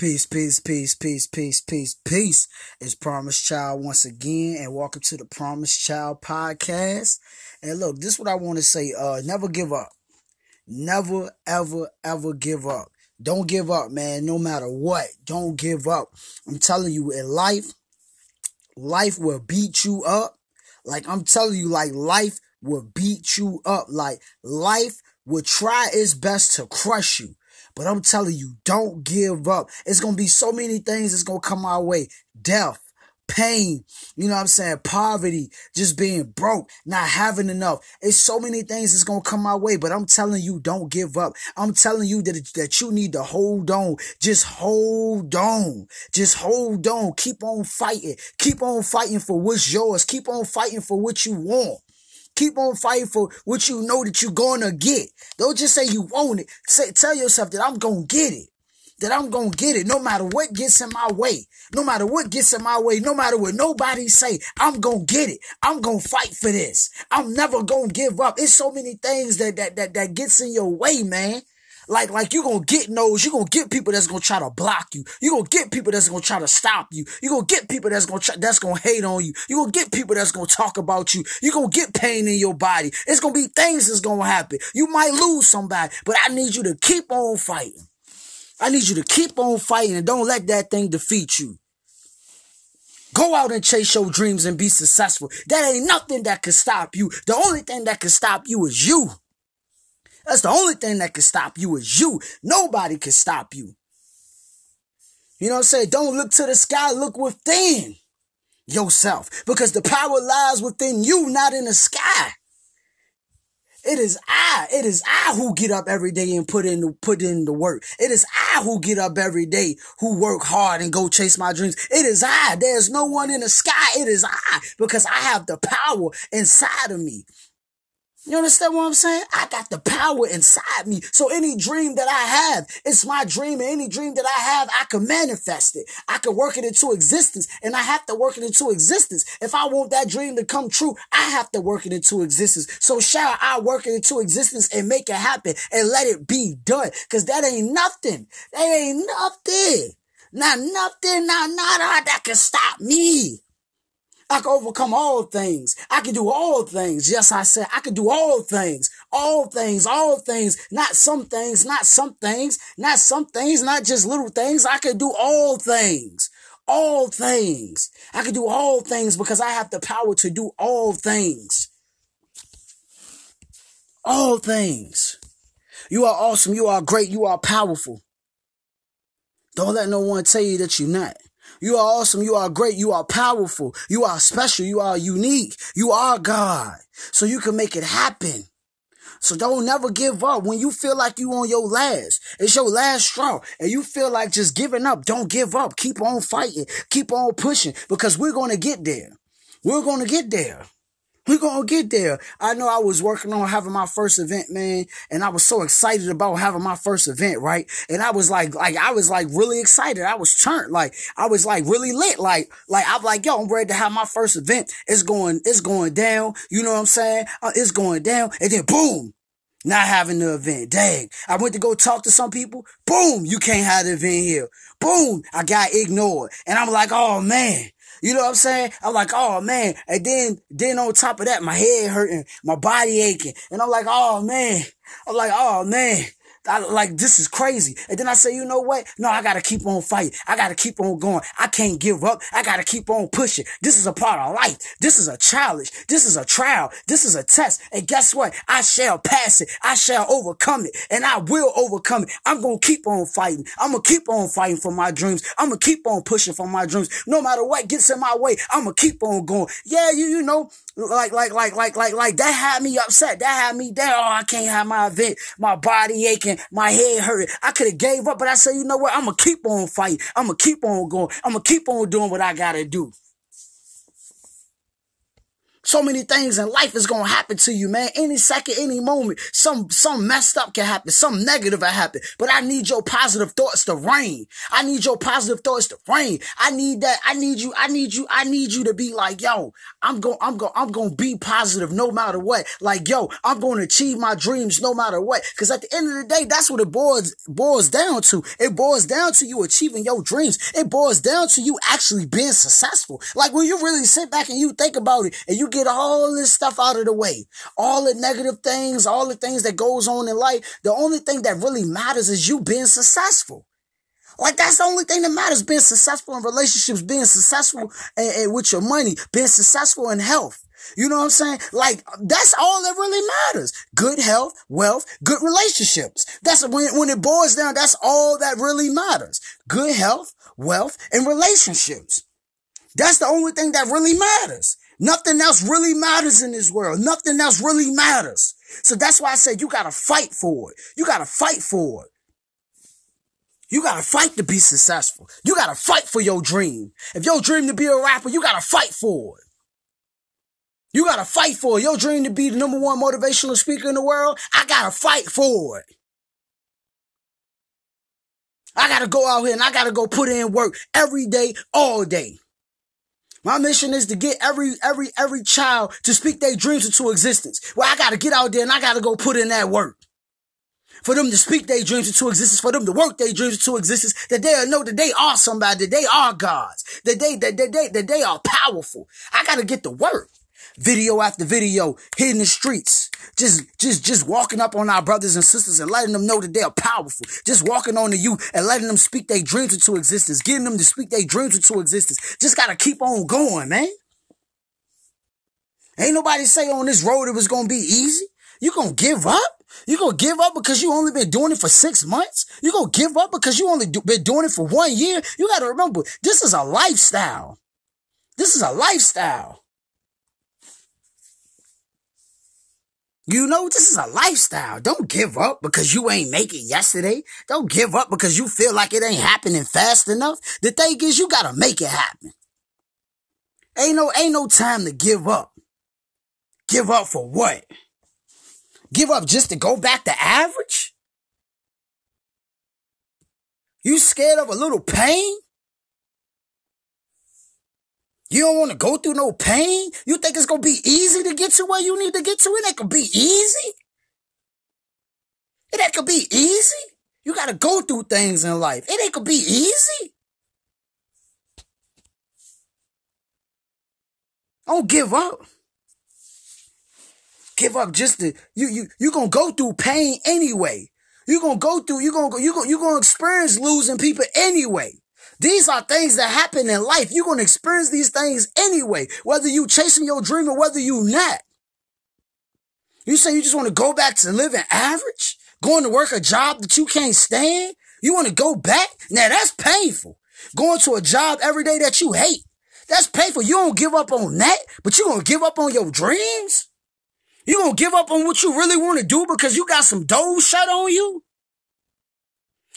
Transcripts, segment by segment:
Peace, peace, peace, peace, peace, peace, peace. It's Promise Child once again, and welcome to the Promise Child podcast. And look, this is what I want to say. Uh, never give up. Never, ever, ever give up. Don't give up, man. No matter what, don't give up. I'm telling you, in life, life will beat you up. Like I'm telling you, like life will beat you up. Like life will try its best to crush you. But I'm telling you, don't give up. It's going to be so many things that's going to come our way. Death, pain, you know what I'm saying? Poverty, just being broke, not having enough. It's so many things that's going to come my way, but I'm telling you, don't give up. I'm telling you that, that you need to hold on. Just hold on. Just hold on. Keep on fighting. Keep on fighting for what's yours. Keep on fighting for what you want. Keep on fighting for what you know that you're gonna get. Don't just say you want it. Say, tell yourself that I'm gonna get it. That I'm gonna get it no matter what gets in my way. No matter what gets in my way. No matter what nobody say. I'm gonna get it. I'm gonna fight for this. I'm never gonna give up. It's so many things that, that, that, that gets in your way, man. Like, like you gonna get no's, You're gonna get people that's gonna try to block you. You're gonna get people that's gonna try to stop you. You're gonna get people that's gonna try, that's gonna hate on you. You're gonna get people that's gonna talk about you. You're gonna get pain in your body. It's gonna be things that's gonna happen. You might lose somebody, but I need you to keep on fighting. I need you to keep on fighting and don't let that thing defeat you. Go out and chase your dreams and be successful. That ain't nothing that can stop you. The only thing that can stop you is you. That's the only thing that can stop you is you. Nobody can stop you. You know what I'm saying? Don't look to the sky, look within yourself because the power lies within you, not in the sky. It is I. It is I who get up every day and put in the, put in the work. It is I who get up every day who work hard and go chase my dreams. It is I. There's no one in the sky. It is I because I have the power inside of me. You understand what I'm saying? I got the power inside me. So any dream that I have, it's my dream. And any dream that I have, I can manifest it. I can work it into existence and I have to work it into existence. If I want that dream to come true, I have to work it into existence. So shall I work it into existence and make it happen and let it be done? Cause that ain't nothing. That ain't nothing. Not nothing, not nada uh, that can stop me. I can overcome all things. I can do all things. Yes, I said I can do all things. All things, all things. Not some things, not some things, not some things, not just little things. I can do all things. All things. I can do all things because I have the power to do all things. All things. You are awesome. You are great. You are powerful. Don't let no one tell you that you're not. You are awesome. You are great. You are powerful. You are special. You are unique. You are God. So you can make it happen. So don't never give up when you feel like you on your last. It's your last straw and you feel like just giving up. Don't give up. Keep on fighting. Keep on pushing because we're going to get there. We're going to get there. We're gonna get there. I know I was working on having my first event, man, and I was so excited about having my first event, right? And I was like, like, I was like really excited. I was turned, like, I was like really lit, like, like, I'm like, yo, I'm ready to have my first event. It's going, it's going down. You know what I'm saying? Uh, it's going down. And then boom, not having the event. Dang. I went to go talk to some people. Boom, you can't have the event here. Boom, I got ignored. And I'm like, oh man, you know what I'm saying? I'm like, oh man. And then, then on top of that, my head hurting, my body aching. And I'm like, oh man. I'm like, oh man. I, like, this is crazy. And then I say, you know what? No, I gotta keep on fighting. I gotta keep on going. I can't give up. I gotta keep on pushing. This is a part of life. This is a challenge. This is a trial. This is a test. And guess what? I shall pass it. I shall overcome it. And I will overcome it. I'm gonna keep on fighting. I'm gonna keep on fighting for my dreams. I'm gonna keep on pushing for my dreams. No matter what gets in my way, I'm gonna keep on going. Yeah, you, you know, like, like, like, like, like, like that had me upset. That had me there. Oh, I can't have my event. My body aching. My head hurt. I could have gave up, but I said, you know what? I'm going to keep on fighting. I'm going to keep on going. I'm going to keep on doing what I got to do. So many things in life is gonna happen to you, man. Any second, any moment, some some messed up can happen, some negative will happen. But I need your positive thoughts to reign. I need your positive thoughts to reign. I need that. I need you. I need you. I need you to be like, yo, I'm going, I'm going, I'm going to be positive no matter what. Like, yo, I'm going to achieve my dreams no matter what. Cause at the end of the day, that's what it boils boils down to. It boils down to you achieving your dreams. It boils down to you actually being successful. Like when you really sit back and you think about it and you get all this stuff out of the way, all the negative things, all the things that goes on in life. The only thing that really matters is you being successful. Like that's the only thing that matters: being successful in relationships, being successful with your money, being successful in health. You know what I'm saying? Like that's all that really matters. Good health, wealth, good relationships. That's when when it boils down. That's all that really matters. Good health, wealth, and relationships. That's the only thing that really matters. Nothing else really matters in this world. Nothing else really matters. So that's why I said you gotta fight for it. You gotta fight for it. You gotta fight to be successful. You gotta fight for your dream. If your dream to be a rapper, you gotta fight for it. You gotta fight for it. Your dream to be the number one motivational speaker in the world, I gotta fight for it. I gotta go out here and I gotta go put in work every day, all day. My mission is to get every, every, every child to speak their dreams into existence. Well, I gotta get out there and I gotta go put in that work. For them to speak their dreams into existence, for them to work their dreams into existence, that they'll know that they are somebody, that they are gods, that they, that, that they, that they are powerful. I gotta get to work video after video, hitting the streets, just, just, just walking up on our brothers and sisters and letting them know that they are powerful. Just walking on to you and letting them speak their dreams into existence, getting them to speak their dreams into existence. Just gotta keep on going, man. Ain't nobody say on this road it was gonna be easy. You gonna give up? You gonna give up because you only been doing it for six months? You gonna give up because you only do, been doing it for one year? You gotta remember, this is a lifestyle. This is a lifestyle. You know, this is a lifestyle. Don't give up because you ain't make it yesterday. Don't give up because you feel like it ain't happening fast enough. The thing is, you gotta make it happen. Ain't no, ain't no time to give up. Give up for what? Give up just to go back to average? You scared of a little pain? You don't want to go through no pain? You think it's going to be easy to get to where you need to get to? It ain't going to be easy. It ain't going to be easy. You got to go through things in life. It ain't going to be easy. Don't give up. Give up just to, you, you, you going to go through pain anyway. You're going to go through, you're going to, you're going to, you're going to experience losing people anyway. These are things that happen in life. You're going to experience these things anyway, whether you chasing your dream or whether you not. You say you just want to go back to living average, going to work a job that you can't stand. You want to go back? Now that's painful. Going to a job every day that you hate. That's painful. You don't give up on that, but you going to give up on your dreams? You going to give up on what you really want to do because you got some dough shut on you?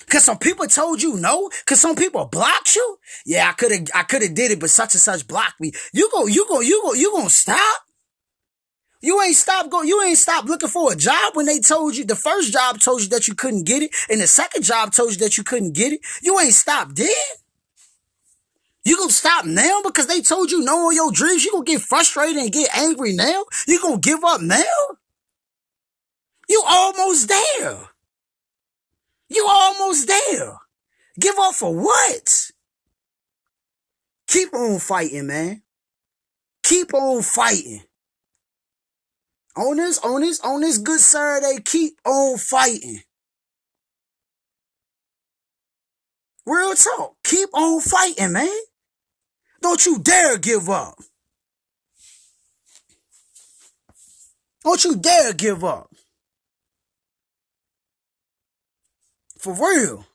Cause some people told you no. Cause some people blocked you. Yeah, I could have, I could have did it, but such and such blocked me. You go, you go, you go, you gonna stop? You ain't stop go, you ain't stop looking for a job when they told you the first job told you that you couldn't get it, and the second job told you that you couldn't get it. You ain't stopped then. You gonna stop now because they told you no on your dreams? You gonna get frustrated and get angry now? You gonna give up now? You almost there. You almost there. Give up for what? Keep on fighting, man. Keep on fighting. On this, on this, on this good Saturday, keep on fighting. Real talk. Keep on fighting, man. Don't you dare give up. Don't you dare give up. For real.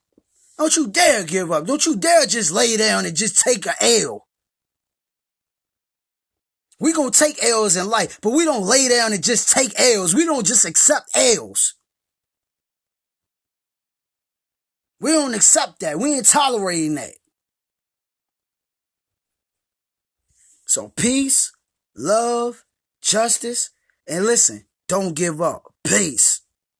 Don't you dare give up. Don't you dare just lay down and just take a L. We gonna take L's in life, but we don't lay down and just take L's. We don't just accept L's. We don't accept that. We ain't tolerating that. So peace, love, justice, and listen, don't give up. Peace.